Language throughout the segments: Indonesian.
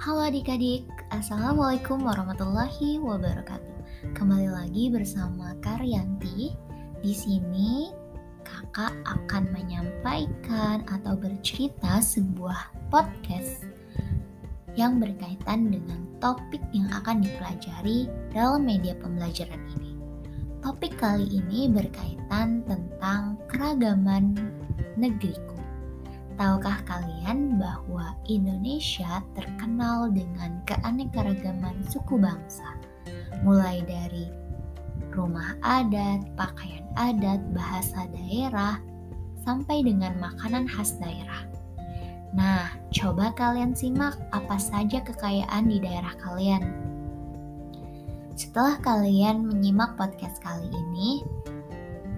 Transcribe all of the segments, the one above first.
Halo adik-adik, Assalamualaikum warahmatullahi wabarakatuh. Kembali lagi bersama Karyanti. Di sini kakak akan menyampaikan atau bercerita sebuah podcast yang berkaitan dengan topik yang akan dipelajari dalam media pembelajaran ini. Topik kali ini berkaitan tentang keragaman negeriku. Tahukah kalian bahwa Indonesia terkenal dengan keanekaragaman suku bangsa? Mulai dari rumah adat, pakaian adat, bahasa daerah, sampai dengan makanan khas daerah. Nah, coba kalian simak apa saja kekayaan di daerah kalian. Setelah kalian menyimak podcast kali ini,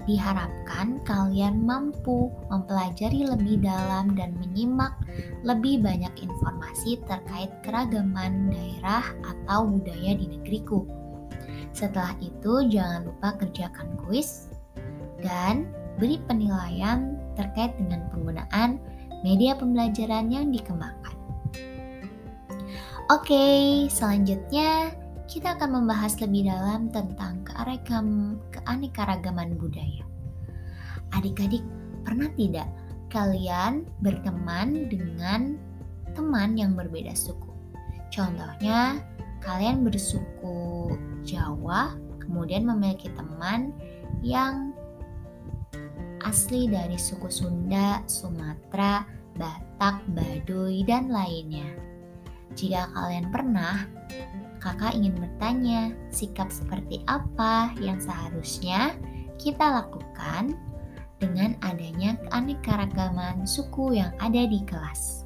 Diharapkan kalian mampu mempelajari lebih dalam dan menyimak lebih banyak informasi terkait keragaman daerah atau budaya di negeriku. Setelah itu, jangan lupa kerjakan kuis dan beri penilaian terkait dengan penggunaan media pembelajaran yang dikembangkan. Oke, selanjutnya kita akan membahas lebih dalam tentang keanekaragaman budaya. Adik-adik, pernah tidak kalian berteman dengan teman yang berbeda suku? Contohnya, kalian bersuku Jawa, kemudian memiliki teman yang asli dari suku Sunda, Sumatera, Batak, Baduy, dan lainnya. Jika kalian pernah, kakak ingin bertanya, sikap seperti apa yang seharusnya kita lakukan dengan adanya keanekaragaman suku yang ada di kelas.